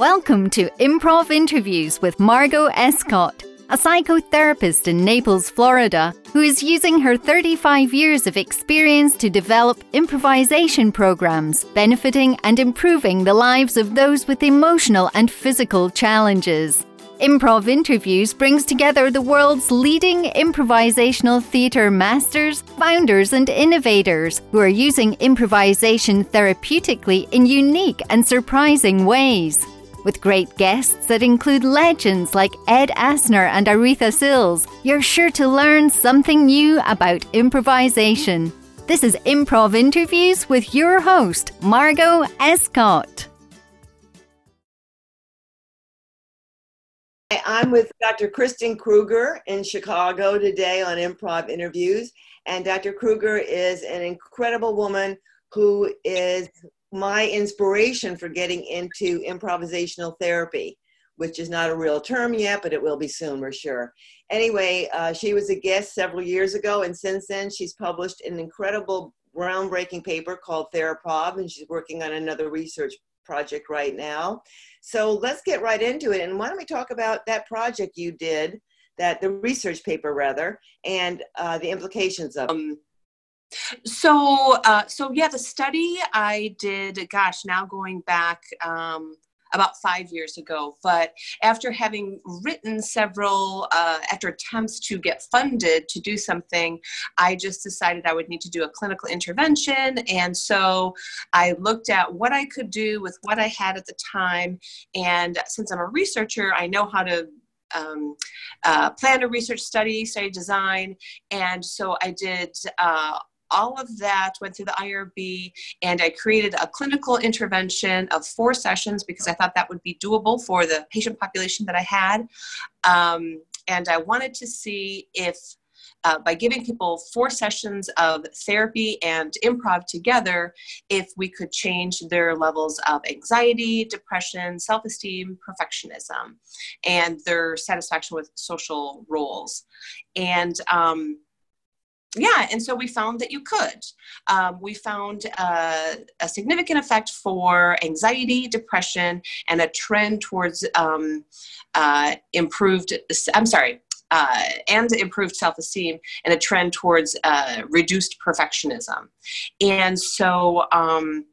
Welcome to Improv Interviews with Margot Escott, a psychotherapist in Naples, Florida, who is using her 35 years of experience to develop improvisation programs benefiting and improving the lives of those with emotional and physical challenges. Improv Interviews brings together the world's leading improvisational theatre masters, founders, and innovators who are using improvisation therapeutically in unique and surprising ways. With great guests that include legends like Ed Asner and Aretha Sills, you're sure to learn something new about improvisation. This is Improv Interviews with your host, Margot Escott. I'm with Dr. Kristin Krueger in Chicago today on Improv Interviews. And Dr. Krueger is an incredible woman who is my inspiration for getting into improvisational therapy, which is not a real term yet, but it will be soon, we're sure. Anyway, uh, she was a guest several years ago, and since then, she's published an incredible groundbreaking paper called Theraprov, and she's working on another research project right now. So let's get right into it. And why don't we talk about that project you did, that the research paper rather, and uh, the implications of. Um, so, uh, so yeah, the study I did, gosh, now going back um, about five years ago. But after having written several, uh, after attempts to get funded to do something, I just decided I would need to do a clinical intervention. And so I looked at what I could do with what I had at the time. And since I'm a researcher, I know how to um, uh, plan a research study, study design, and so I did uh, all of that went through the IRB, and I created a clinical intervention of four sessions because I thought that would be doable for the patient population that I had. Um, and I wanted to see if uh, by giving people four sessions of therapy and improv together, if we could change their levels of anxiety, depression, self esteem, perfectionism, and their satisfaction with social roles. And um, yeah, and so we found that you could. Um, we found uh, a significant effect for anxiety, depression, and a trend towards um, uh, improved, I'm sorry, uh, and improved self esteem, and a trend towards uh, reduced perfectionism. And so, um,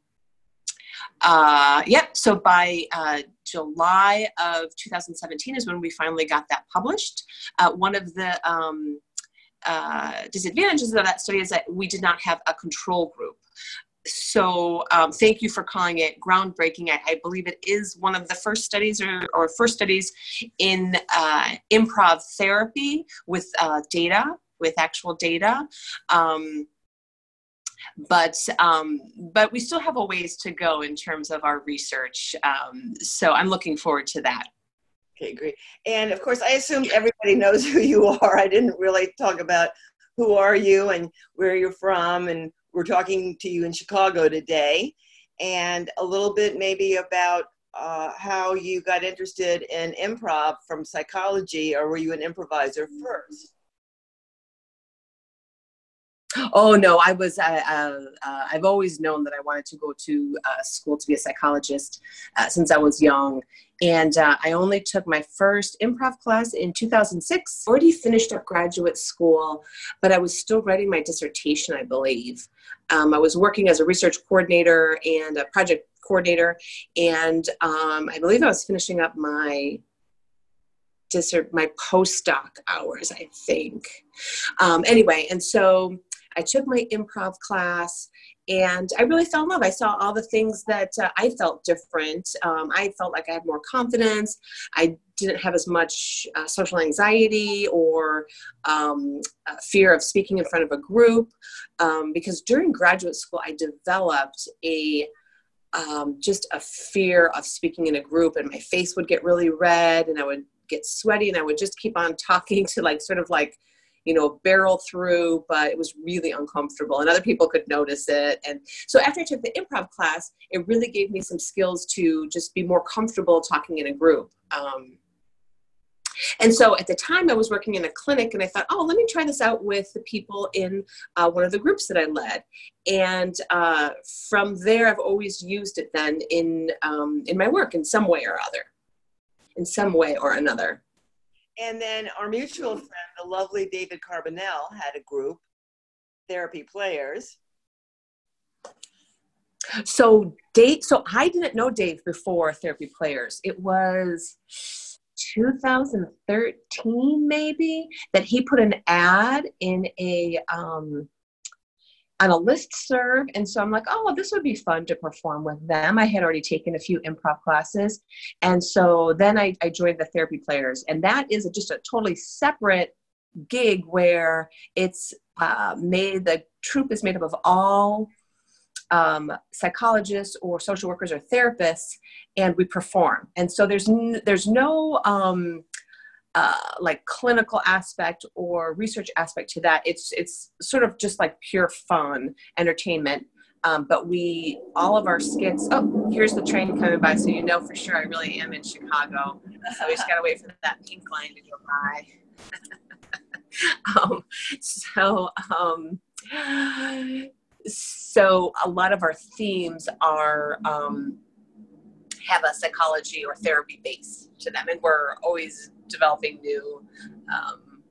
uh, yeah, so by uh, July of 2017 is when we finally got that published. Uh, one of the um, uh, disadvantages of that study is that we did not have a control group. So um, thank you for calling it groundbreaking. I, I, believe it is one of the first studies or, or first studies in uh, improv therapy with uh, data, with actual data. Um, but um, but we still have a ways to go in terms of our research. Um, so I'm looking forward to that. Okay, great. And of course, I assume everybody knows who you are. I didn't really talk about who are you and where you're from, and we're talking to you in Chicago today, and a little bit maybe about uh, how you got interested in improv from psychology, or were you an improviser first? Oh no, I was. Uh, uh, uh, I've always known that I wanted to go to uh, school to be a psychologist uh, since I was young, and uh, I only took my first improv class in 2006. Already finished up graduate school, but I was still writing my dissertation, I believe. Um, I was working as a research coordinator and a project coordinator, and um, I believe I was finishing up my my postdoc hours, I think. Um, anyway, and so I took my improv class and I really fell in love. I saw all the things that uh, I felt different. Um, I felt like I had more confidence. I didn't have as much uh, social anxiety or um, fear of speaking in front of a group um, because during graduate school I developed a um, just a fear of speaking in a group and my face would get really red and I would get sweaty and I would just keep on talking to like sort of like you know, barrel through, but it was really uncomfortable and other people could notice it. And so after I took the improv class, it really gave me some skills to just be more comfortable talking in a group. Um, And so at the time, I was working in a clinic, and I thought, oh, let me try this out with the people in uh, one of the groups that I led. And uh, from there, I've always used it then in um, in my work in some way or other, in some way or another. And then our mutual friend, the lovely David Carbonell, had a group, Therapy Players. So Dave, so I didn't know Dave before Therapy Players. It was 2013 maybe that he put an ad in a um, on a list serve. And so i'm like oh well, this would be fun to perform with them. I had already taken a few improv classes. And so then i, I joined the therapy players. And that is just a totally separate gig where it's uh, made the troupe is made up of all um, psychologists or social workers or therapists and we perform. And so there's n- there's no um, uh, like clinical aspect or research aspect to that it's it's sort of just like pure fun entertainment. Um, but we all of our skits oh here's the train coming by so you know for sure i really am in chicago. So we just gotta wait for that pink line to go by. Um, so um, so a lot of our themes are um, have a psychology or therapy base to them and we're always developing new um,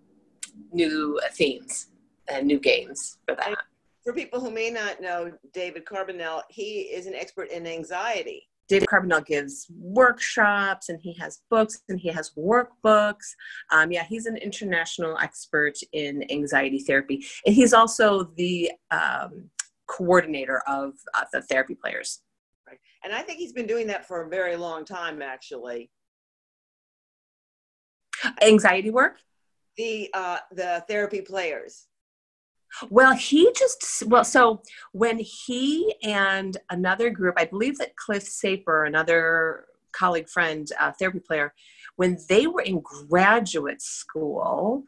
new themes and new games for that for people who may not know david carbonell he is an expert in anxiety David Carbonell gives workshops and he has books and he has workbooks. Um, yeah, he's an international expert in anxiety therapy. And he's also the um, coordinator of uh, the therapy players. Right. And I think he's been doing that for a very long time, actually. Anxiety work? The uh, the therapy players. Well, he just well, so when he and another group, I believe that Cliff Saper, another colleague friend, uh, therapy player, when they were in graduate school,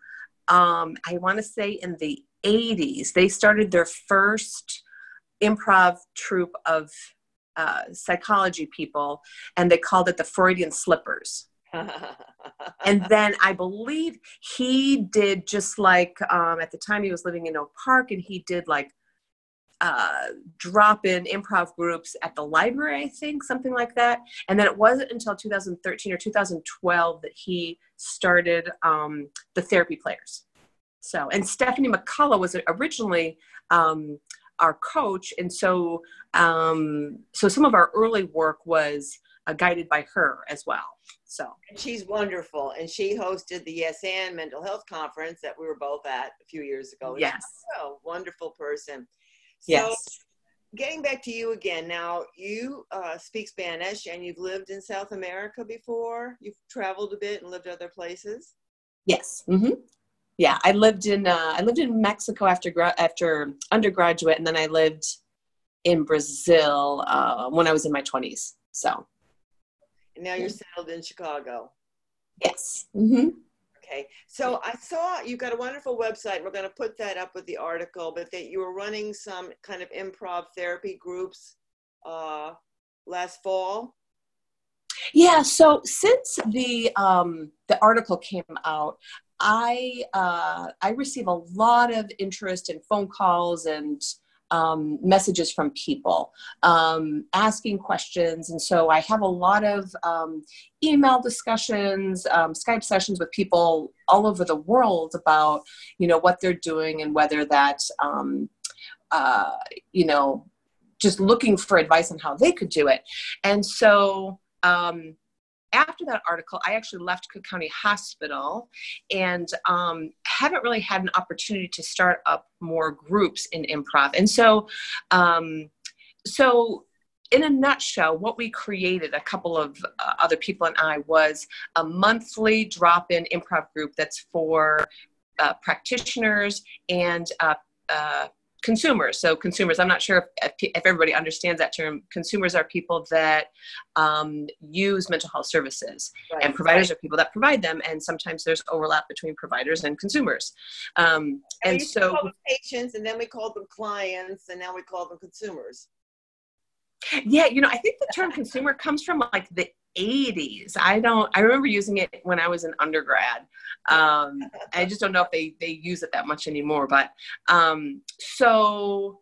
um, I want to say in the 80s, they started their first improv troupe of uh, psychology people, and they called it the Freudian Slippers. And then I believe he did just like um, at the time he was living in Oak Park, and he did like uh, drop in improv groups at the library, I think, something like that. And then it wasn't until 2013 or 2012 that he started um, the therapy players. So, and Stephanie McCullough was originally um, our coach, and so um, so some of our early work was uh, guided by her as well. So and she's wonderful, and she hosted the Yes and Mental Health Conference that we were both at a few years ago. Yes, oh, wonderful person. So, yes. Getting back to you again now, you uh, speak Spanish and you've lived in South America before. You've traveled a bit and lived other places. Yes. Mm-hmm yeah, I lived in uh, I lived in Mexico after gra- after undergraduate, and then I lived in Brazil uh, when I was in my twenties. So. And now you're settled in Chicago. Yes. Mm-hmm. Okay. So I saw you've got a wonderful website. We're going to put that up with the article, but that you were running some kind of improv therapy groups uh, last fall. Yeah. So since the um, the article came out, I uh, I receive a lot of interest in phone calls and um, messages from people um, asking questions, and so I have a lot of um, email discussions, um, Skype sessions with people all over the world about you know what they're doing and whether that um, uh, you know just looking for advice on how they could do it, and so. After that article, I actually left Cook County Hospital and um, haven't really had an opportunity to start up more groups in improv. And so, um, so in a nutshell, what we created, a couple of uh, other people and I, was a monthly drop in improv group that's for uh, practitioners and uh, uh consumers. So consumers, I'm not sure if, if, everybody understands that term. Consumers are people that um, use mental health services, right. and providers right. are people that provide them. And sometimes there's overlap between providers and consumers. Um, and, and so patients, and then we call them clients, and now we call them consumers. Yeah, you know, I think the term consumer comes from like the 80s. I don't. I remember using it when I was an undergrad. Um, I just don't know if they they use it that much anymore. But um, so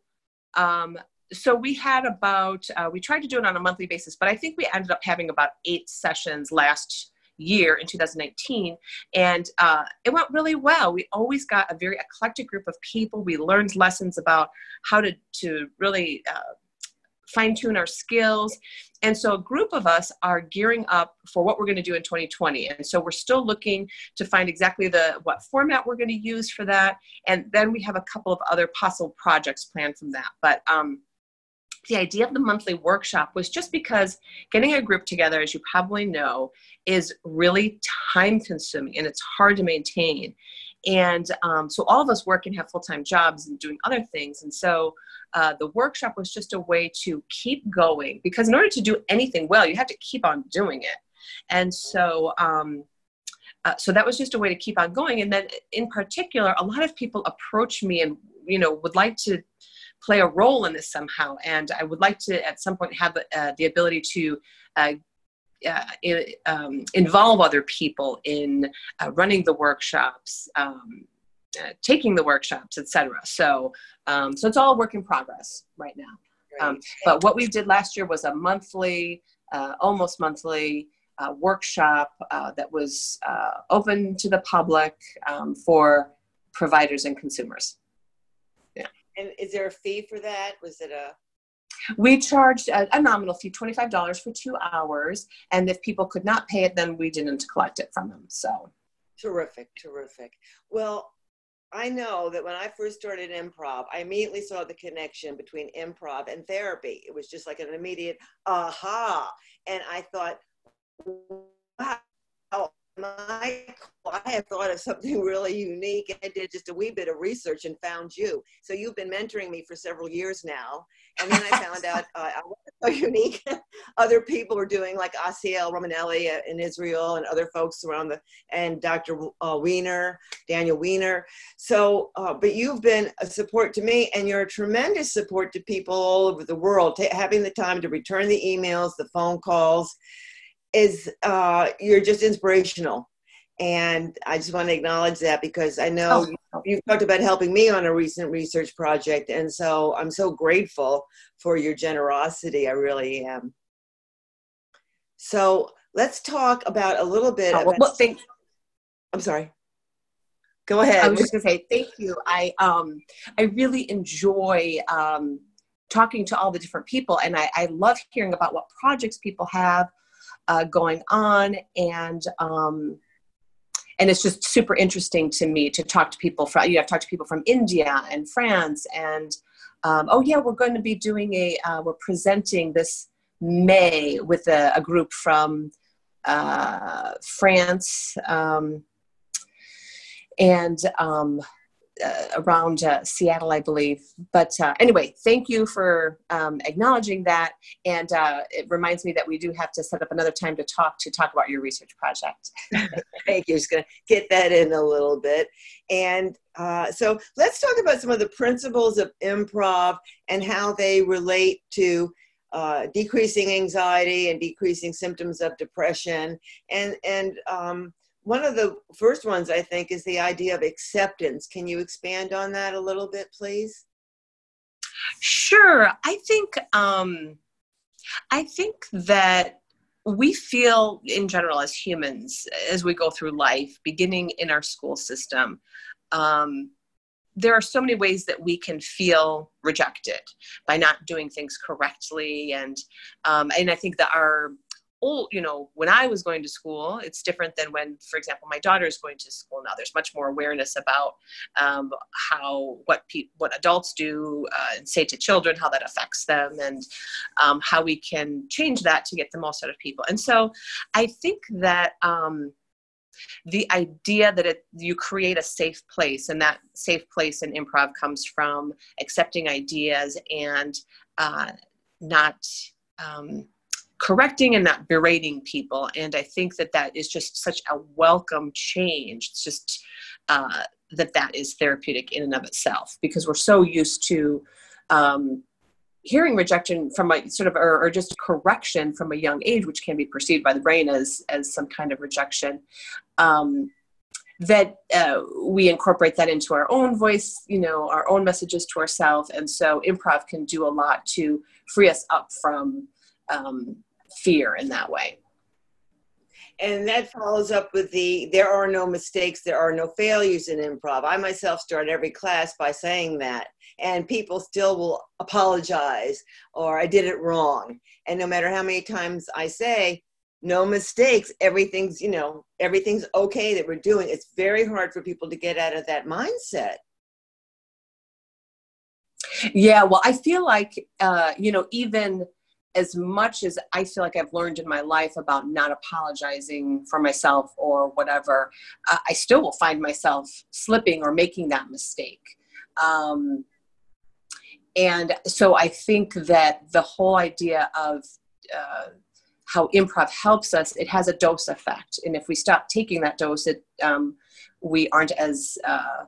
um, so we had about uh, we tried to do it on a monthly basis, but I think we ended up having about eight sessions last year in 2019 and uh, it went really well we always got a very eclectic group of people we learned lessons about how to to really uh, fine tune our skills. And so a group of us are gearing up for what we're going to do in 2020. And so we're still looking to find exactly the what format we're going to use for that. And then we have a couple of other possible projects planned from that. But um, the idea of the monthly workshop was just because getting a group together, as you probably know, is really time consuming and it's hard to maintain. And um, so all of us work and have full time jobs and doing other things. And so uh, the workshop was just a way to keep going because in order to do anything well, you have to keep on doing it. And so, um, uh, so that was just a way to keep on going. And then, in particular, a lot of people approach me and you know would like to play a role in this somehow. And I would like to, at some point, have uh, the ability to uh, uh, um, involve other people in running the workshops, um, taking the workshops, etc. So, um, so it's all work in progress right now. Um, but what we did last year was a monthly, uh, almost monthly uh, workshop uh, that was open to the public um, for providers and consumers. Yeah. And is there a fee for that? Was it a we charged a, a, nominal fee, $25 for two hours. And if people could not pay it, then we didn't collect it from them. So terrific, terrific. Well, I know that when I first started improv, I immediately saw the connection between improv and therapy. It was just like an immediate aha. And I thought, wow, my I have thought of something really unique. I did just a wee bit of research and found you. So you've been mentoring me for several years now. And then I found out uh, I wasn't so unique. other people were doing like Asaël Romanelli in Israel and other folks around the, and Dr. Uh, Wiener, Daniel Wiener. So, uh, but you've been a support to me and you're a tremendous support to people all over the world, having the time to return the emails, the phone calls is uh, you're just inspirational. And I just want to acknowledge that because I know oh. you, have talked about helping me on a recent research project. And so I'm so grateful for your generosity. I really am. So let's talk about a little bit. Oh, about, well, thank, I'm sorry. Go ahead. I was just going to say thank you. I um I really enjoy um, talking to all the different people, and I, I love hearing about what projects people have uh, going on. And um, and it's just super interesting to me to talk to people from you know i've talked to people from india and france and um, oh yeah we're going to be doing a uh, we're presenting this may with a, a group from uh, france um, and um, uh, around uh, Seattle, I believe. But uh, anyway, thank you for um, acknowledging that. And uh, it reminds me that we do have to set up another time to talk to talk about your research project. thank you. Just going to get that in a little bit. And uh, so let's talk about some of the principles of improv and how they relate to uh, decreasing anxiety and decreasing symptoms of depression and and um, one of the first ones I think is the idea of acceptance. Can you expand on that a little bit, please? Sure. I think um, I think that we feel in general as humans as we go through life, beginning in our school system. Um, there are so many ways that we can feel rejected by not doing things correctly and um, and i think that our old you know when i was going to school it's different than when for example my daughter is going to school now. There's much more awareness about um, how what pe- what adults do uh, and say to children how that affects them and um, how we can change that to get the most out of people. And so i think that um, the idea that it, you create a safe place and that safe place in improv comes from accepting ideas and uh, not um, correcting and not berating people. And I think that that is just such a welcome change. It's just uh, that that is therapeutic in and of itself because we're so used to um, hearing rejection from a sort of or, or, just correction from a young age which can be perceived by the brain as as some kind of rejection um, that uh, we incorporate that into our own voice you know our own messages to ourselves and so improv can do a lot to free us up from um, fear in that way. And that follows up with the there are no mistakes there are no failures in improv. I myself start every class by saying that and people still will apologize or i did it wrong. And no matter how many times i say no mistakes everything's you know everything's okay that we're doing it's very hard for people to get out of that mindset. Yeah well i feel like uh you know even as much as I feel like I've learned in my life about not apologizing for myself or whatever, uh, I still will find myself slipping or making that mistake. Um, and so I think that the whole idea of uh, how improv helps us, it has a dose effect. And if we stop taking that dose, it, um, we aren't as uh,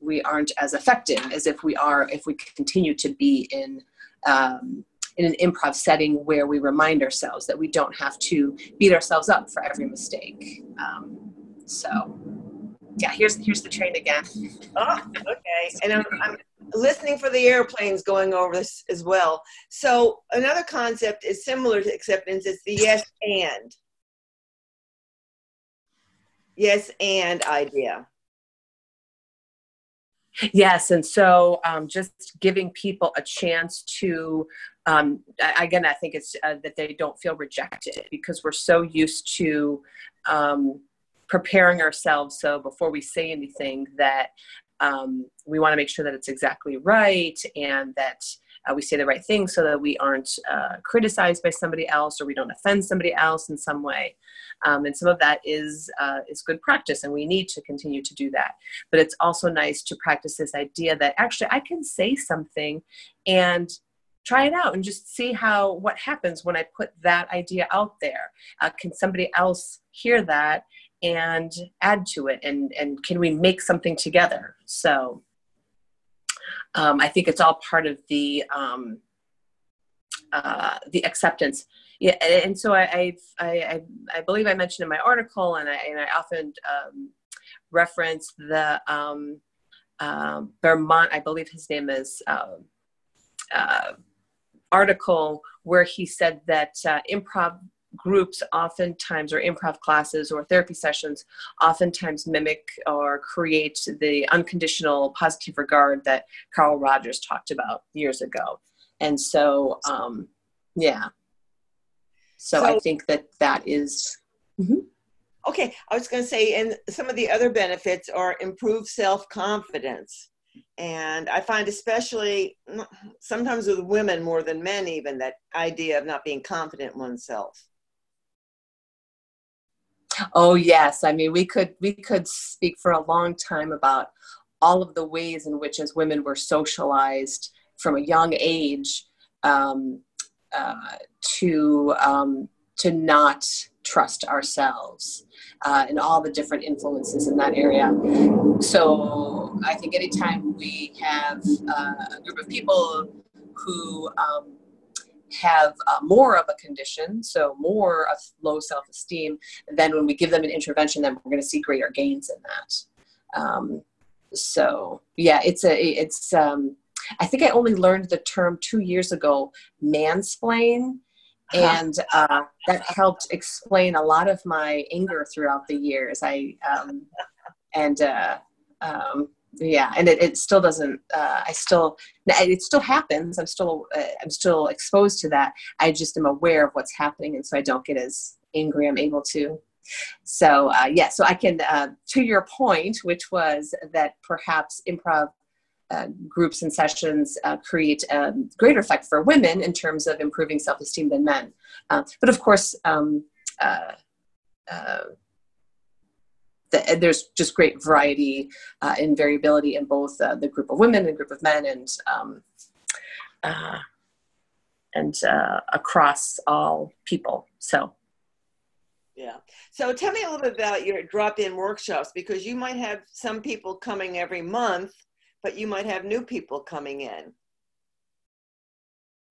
we aren't as effective as if we are if we continue to be in um, in an improv setting where we remind ourselves that we don't have to beat ourselves up for every mistake. Um, so, yeah, here's here's the train again. Oh, okay. And I'm, I'm listening for the airplanes going over this as well. So another concept is similar to acceptance. It's the yes and. Yes and idea. Yes, and so um, just giving people a chance to, um, again, I think it's uh, that they don't feel rejected because we're so used to um, preparing ourselves. So before we say anything, that um, we want to make sure that it's exactly right and that uh, we say the right thing so that we aren't uh, criticized by somebody else or we don't offend somebody else in some way. Um, and some of that is uh, is good practice, and we need to continue to do that. But it's also nice to practice this idea that actually I can say something and try it out and just see how what happens when I put that idea out there. Uh, can somebody else hear that and add to it, and and can we make something together? So um, I think it's all part of the um, uh, the acceptance. Yeah, and so I, I, I, I believe I mentioned in my article, and I, and I often um, reference the um, uh, Bermant, I believe his name is, uh, uh, article where he said that uh, improv groups oftentimes or improv classes or therapy sessions oftentimes mimic or create the unconditional positive regard that carl rogers talked about years ago. And so um, yeah. So, so, i think that that is, mm-hmm. okay i was going to say and some of the other benefits are improved self-confidence and i find especially sometimes with women more than men even that idea of not being confident in oneself Oh yes, I mean we could we could speak for a long time about all of the ways in which as women we're socialized from a young age um, uh, to um, to not trust ourselves uh, and all the different influences in that area. So I think anytime we have uh, a group of people who um, have uh, more of a condition, so more of low self-esteem, then when we give them an intervention, then we're going to see greater gains in that. Um, so yeah, it's a it's. Um, I think I only learned the term two years ago, mansplain, and uh, that helped explain a lot of my anger throughout the years. I um, and uh, um, yeah and it, it still doesn't uh, i still it still happens. I'm still uh, i'm still exposed to that. I just am aware of what's happening and so i don't get as angry. I'm able to. So uh, yeah so i can uh, to your point which was that perhaps improv uh, groups and sessions uh, create a greater effect for women in terms of improving self-esteem than men. But of course um, the, there's just great variety uh, and variability in both uh, the group of women and group of men and um, uh, and uh, across all people so yeah so tell me a little bit about your drop-in workshops because you might have some people coming every month but you might have new people coming in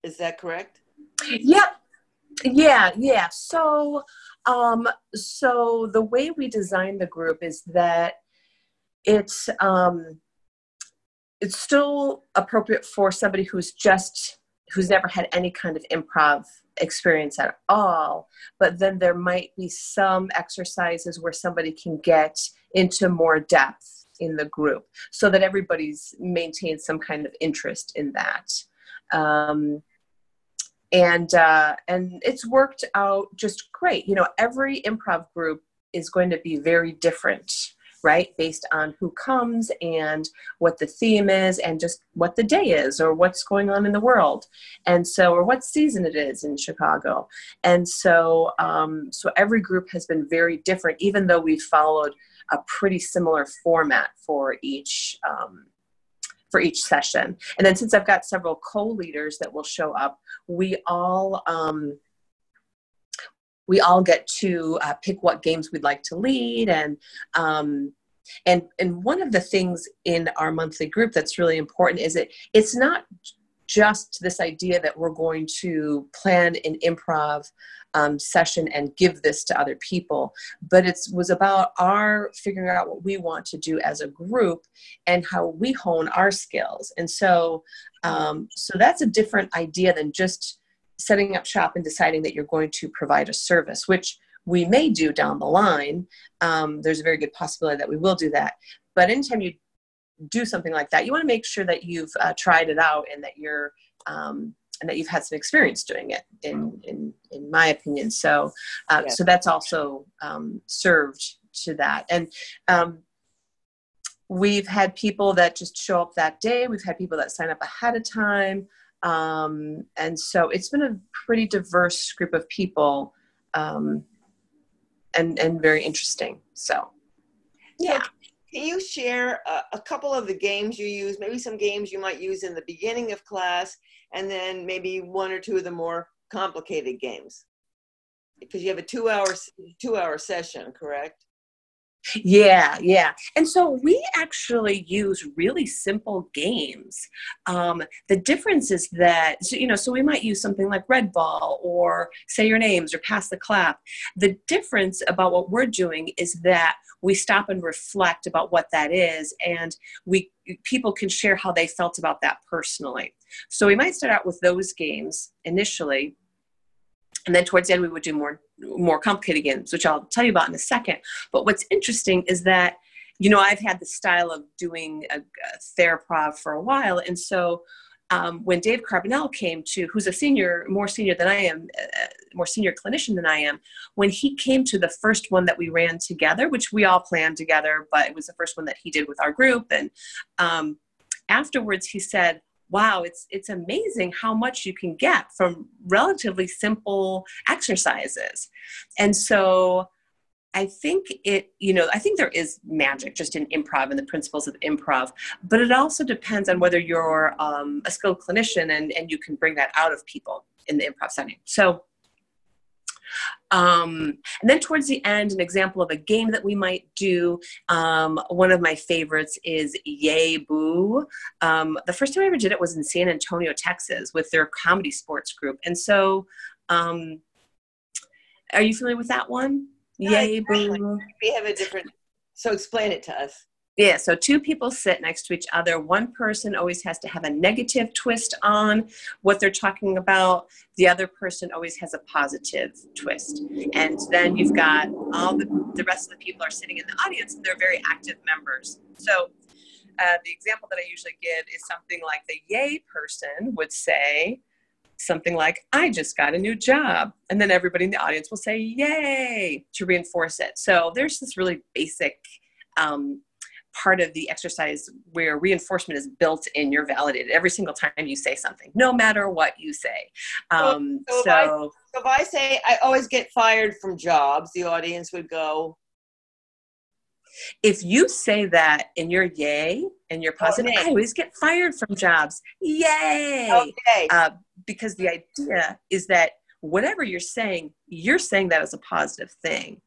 Is that correct? Yep. Yeah, yeah. So, um, so the way we design the group is that it's um, it's still appropriate for somebody who's just who's never had any kind of improv experience at all but then there might be some exercises where somebody can get into more depth in the group so that everybody's maintained some kind of interest in that um, and uh, and it's worked out just great you know every improv group is going to be very different right? Based on who comes and what the theme is and just what the day is or what's going on in the world. And so, or what season it is in Chicago. And so, um, so every group has been very different, even though we've followed a pretty similar format for each. Um, for each session. And then since I've got several co-leaders that will show up, we all um, we all get to uh, pick what games we'd like to lead and um, and and one of the things in our monthly group that's really important is it it's not just this idea that we're going to plan an improv um, session and give this to other people but it was about our figuring out what we want to do as a group and how we hone our skills and so um, so that's a different idea than just setting up shop and deciding that you're going to provide a service, which we may do down the line. Um, there's a very good possibility that we will do that. But anytime you do something like that, you want to make sure that you've uh, tried it out and that you're um, and that you've had some experience doing it. In in in my opinion, so uh, so that's also um, served to that and. Um, we've had people that just show up that day. We've had people that sign up ahead of time. Um, and so it's been a pretty diverse group of people um, and, and very interesting. So, yeah. Can you share a, a, couple of the games you use, maybe some games you might use in the beginning of class, and then maybe one or two of the more complicated games? Because you have a two hour two hour session, correct? Yeah, yeah. And so we actually use really simple games. Um, the difference is that, so, you know, so we might use something like Red Ball or Say Your Names or Pass the Clap. The difference about what we're doing is that we stop and reflect about what that is and we people can share how they felt about that personally. So we might start out with those games initially and then towards the end we would do more more complicated games which i'll tell you about in a second but what's interesting is that you know i've had the style of doing a, a theraprov for a while and so um, when dave carbonell came to who's a senior more senior than i am uh, more senior clinician than i am when he came to the first one that we ran together which we all planned together but it was the first one that he did with our group. And um, afterwards he said wow it's it's amazing how much you can get from relatively simple exercises. And so i think it you know i think there is magic just in improv and the principles of improv but it also depends on whether you're um, a skilled clinician and and you can bring that out of people in the improv setting so um, and then towards the end, an example of a game that we might do. Um, one of my favorites is Yay Boo. Um, the first time I ever did it was in San Antonio, Texas, with their ComedySportz group. And so, um, are you familiar with that one? Yay Boo. We have a different. So explain it to us. Yeah, so two people sit next to each other. One person always has to have a negative twist on what they're talking about. The other person always has a positive twist. And then you've got all the, the rest of the people are sitting in the audience and they're very active members. So uh, the example that I usually give is something like the yay person would say, something like, I just got a new job. And then everybody in the audience will say, Yay, to reinforce it. So there's this really basic um, part of the exercise where reinforcement is built in you're validated every single time you say something no matter what you say um, so, so, if I, so, if I, say i always get fired from jobs the audience would go if you say that in your yay and your positive oh, i always get fired from jobs yay okay. Uh, because the idea is that whatever you're saying you're saying that as a positive thing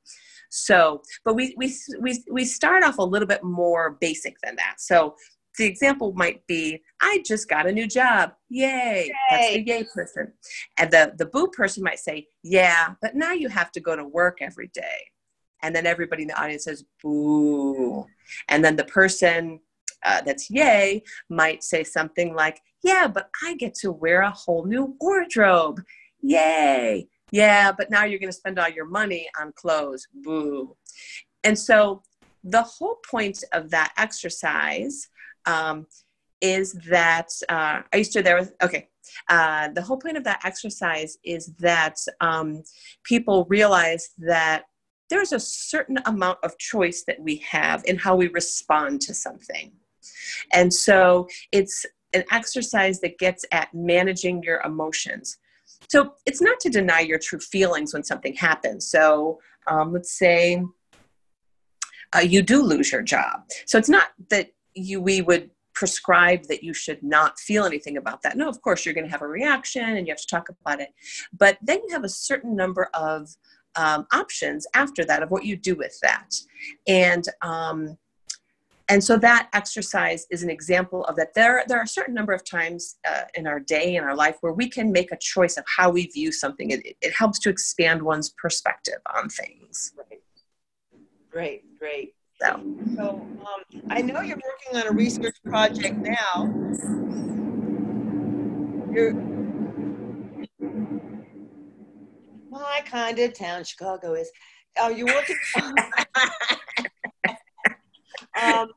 so, but we, we, we, we start off a little bit more basic than that. So the example might be, I just got a new job. Yay. yay. That's the yay person. And the, the boo person might say, yeah, but now you have to go to work every day. And then everybody in the audience says, boo. And then the person uh, that's yay might say something like, yeah, but I get to wear a whole new wardrobe. Yay. Yeah, but now you're going to spend all your money on clothes. Boo. And so the whole point of that exercise um, is that uh, are you still there with okay uh, the whole point of that exercise is that um, people realize that there's a certain amount of choice that we have in how we respond to something and so it's an exercise that gets at managing your emotions so it's not to deny your true feelings when something happens so um, let's say uh, you do lose your job so it's not that you we would prescribe that you should not feel anything about that. No, of course, you're going to have a reaction and you have to talk about it. But then you have a certain number of um, options after that of what you do with that. And, um, and so that exercise is an example of that. There, there are a certain number of times uh, in our day, in our life, where we can make a choice of how we view something. It, it helps to expand one's perspective on things. Right. Great, great. So, so um, I know you're working on a research project now. You're my kind of town, Chicago is. Are you working? um,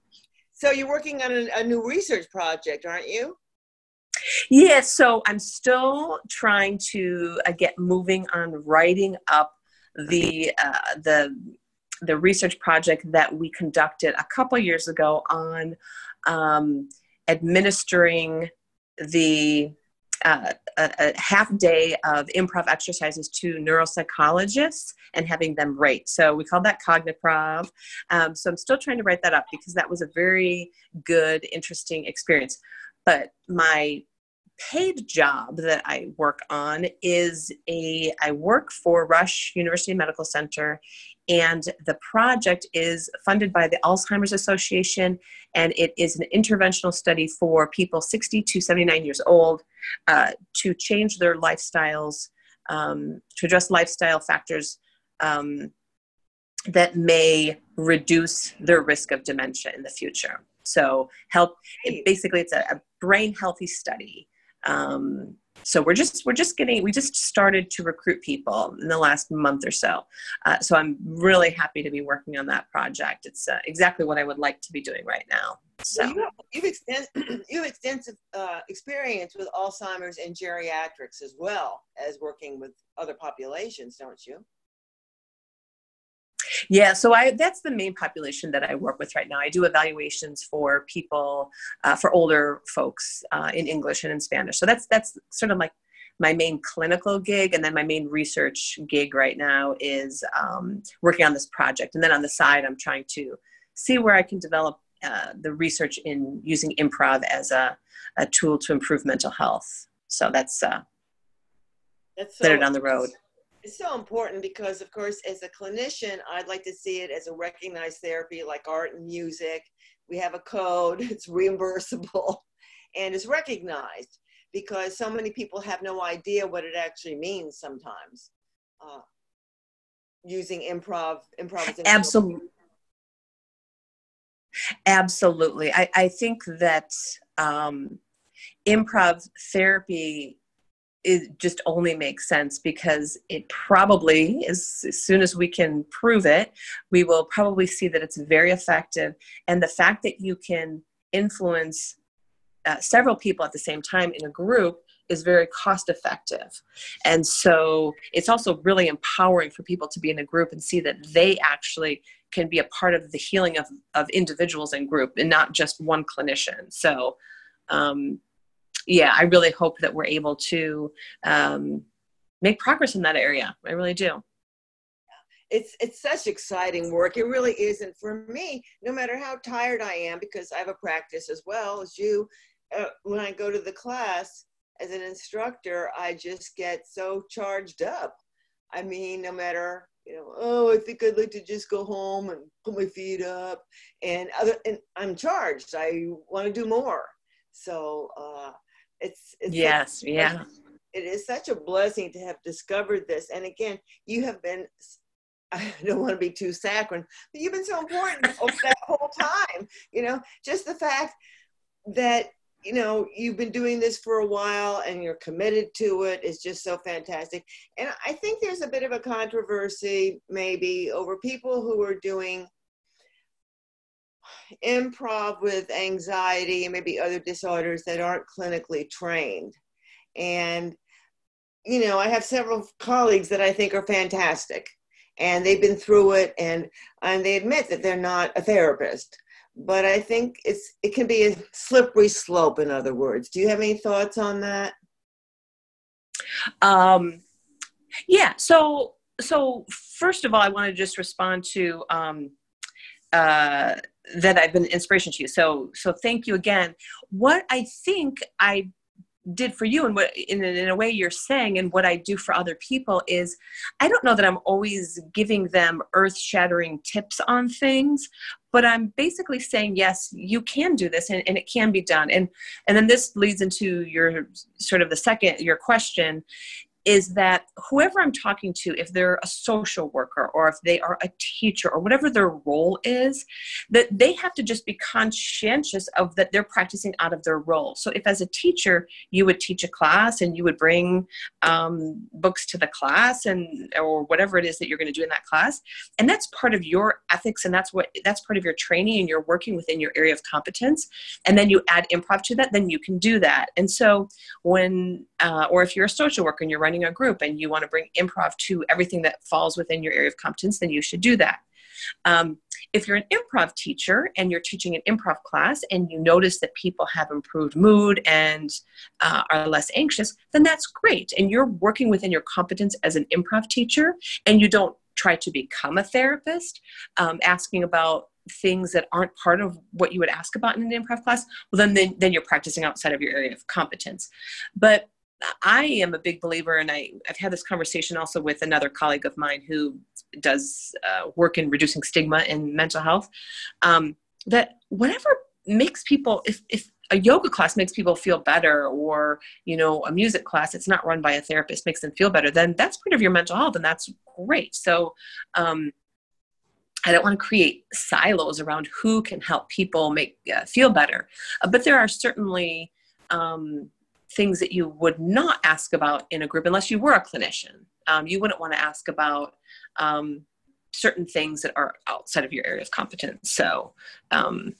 so you're working on a, a new research project, aren't you? Yes, yeah, so I'm still trying to uh, get moving on writing up the uh, the the research project that we conducted a couple years ago on um, administering the uh, a, a, half day of improv exercises to neuropsychologists and having them rate. So we call that Cogniprov. Um, so I'm still trying to write that up because that was a very good, interesting experience. But my paid job that I work on is a I work for Rush University Medical Center and the project is funded by the Alzheimer's Association, and it is an interventional study for people 60 to 79 years old uh, to change their lifestyles, um, to address lifestyle factors um, that may reduce their risk of dementia in the future. So, help. It, basically, it's a, a brain healthy study. Um, so we're just we're just getting we just started to recruit people in the last month or so. Uh, so i'm really happy to be working on that project. It's uh, exactly what i would like to be doing right now. So you have, you've, extens- you have extensive uh, experience with alzheimer's and geriatrics as well as working with other populations don't you yeah, so I that's the main population that I work with right now. I do evaluations for people uh, for older folks uh, in English and in Spanish. So that's that's sort of like my main clinical gig, and then my main research gig right now is um, working on this project. And then on the side, I'm trying to see where I can develop uh, the research in using improv as a, a tool to improve mental health. So that's uh, that's so, down the road it's so important because of course as a clinician i'd like to see it as a recognized therapy like art and music. We have a code it's reimbursable and it's recognized because so many people have no idea what it actually means sometimes uh, using improv improv absolutely absolutely. I, I think that um, improv therapy it just only makes sense because it probably as, as soon as we can prove it we will probably see that it's very effective. And the fact that you can influence uh, several people at the same time in a group is very cost effective. And so it's also really empowering for people to be in a group and see that they actually can be a part of the healing of, of individuals in group and not just one clinician. So um, yeah, I really hope that we're able to um, make progress in that area. I really do. It's it's such exciting work. It really is, and for me, no matter how tired I am, because I have a practice as well as you. Uh, when I go to the class as an instructor, I just get so charged up. I mean, no matter you know, oh, I think I'd like to just go home and put my feet up, and other, and I'm charged. I want to do more. So uh, it's, it's yes, such, yeah. It is such a blessing to have discovered this, and again, you have been. I don't want to be too saccharine, but you've been so important over that whole time. You know, just the fact that you know you've been doing this for a while and you're committed to it is just so fantastic and i think there's a bit of a controversy maybe over people who are doing improv with anxiety and maybe other disorders that aren't clinically trained and you know i have several colleagues that i think are fantastic and they've been through it and and they admit that they're not a therapist but I think it's it can be a slippery slope. In other words, do you have any thoughts on that? Um, yeah. So so first of all, I want to just respond to um, uh, that I've been inspiration to you. So so thank you again. What I think I did for you and what in, in a way you're saying and what i do for other people is i don't know that i'm always giving them earth shattering tips on things but i'm basically saying yes you can do this and, and it can be done and and then this leads into your sort of the second your question is that whoever I'm talking to, if they're a social worker or if they are a teacher or whatever their role is, that they have to just be conscientious of that they're practicing out of their role. So if as a teacher you would teach a class and you would bring um, books to the class and or whatever it is that you're going to do in that class, and that's part of your ethics and that's what that's part of your training and you're working within your area of competence, and then you add improv to that, then you can do that. And so when uh, or if you're a social worker and you're running running a group and you want to bring improv to everything that falls within your area of competence, then you should do that. Um, if you're an improv teacher and you're teaching an improv class and you notice that people have improved mood and uh, are less anxious, then that's great. And you're working within your competence as an improv teacher and you don't try to become a therapist, um, asking about things that aren't part of what you would ask about in an improv class, well, then, then, then you're practicing outside of your area of competence. But I am a big believer, and I, I've had this conversation also with another colleague of mine who does uh, work in reducing stigma in mental health. Um, that whatever makes people, if, if a yoga class makes people feel better, or you know, a music class, it's not run by a therapist, makes them feel better, then that's part of your mental health, and that's great. So, um, I don't want to create silos around who can help people make uh, feel better, uh, but there are certainly um, things that you would not ask about in a group unless you were a clinician. Um, you wouldn't want to ask about um, certain things that are outside of your area of competence. So, um,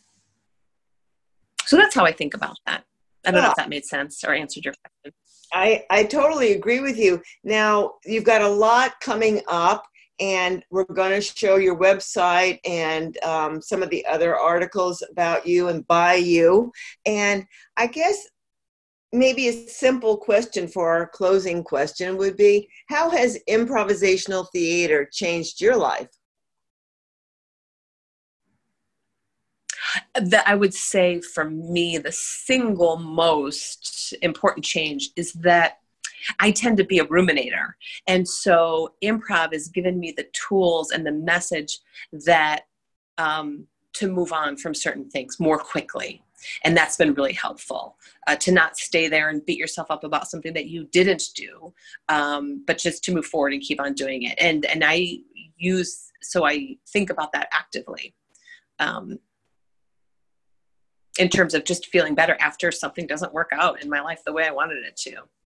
so that's how I think about that. I don't yeah. know if that made sense or answered your question. I, I totally agree with you. Now, you've got a lot coming up, and we're going to show your website and um, some of the other articles about you and by you. And I guess maybe a simple question for our closing question would be How has improvisational theater changed your life? That I would say for me, the single most important change is that I tend to be a ruminator. And so improv has given me the tools and the message that um, to move on from certain things more quickly and that's been really helpful uh, to not stay there and beat yourself up about something that you didn't do um, but just to move forward and keep on doing it. And and i use so i think about that actively um, in terms of just feeling better after something doesn't work out in my life the way i wanted it to.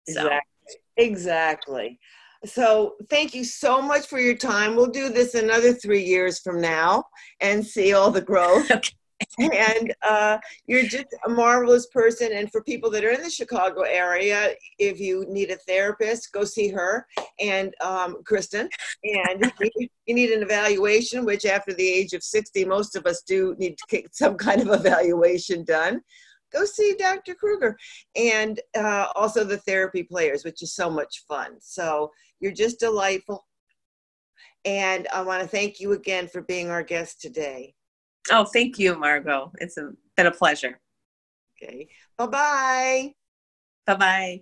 So. exactly. Exactly. So thank you so much for your time. We'll do this another three years from now and see all the growth. Okay and uh, you're just a marvelous person. And for people that are in the Chicago area, if you need a therapist, go see her and um, Kristin. And you need an evaluation, which after the age of 60, most of us do need to get some kind of evaluation done. Go see Dr. Krueger and uh, also the therapy players, which is so much fun. So you're just delightful. And I want to thank you again for being our guest today. Oh, thank you, Margot. It's a, been a pleasure. Okay. Bye bye. Bye bye.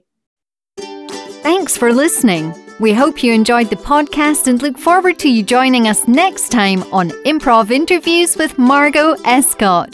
Thanks for listening. We hope you enjoyed the podcast and look forward to you joining us next time on Improv Interviews with Margot Escott.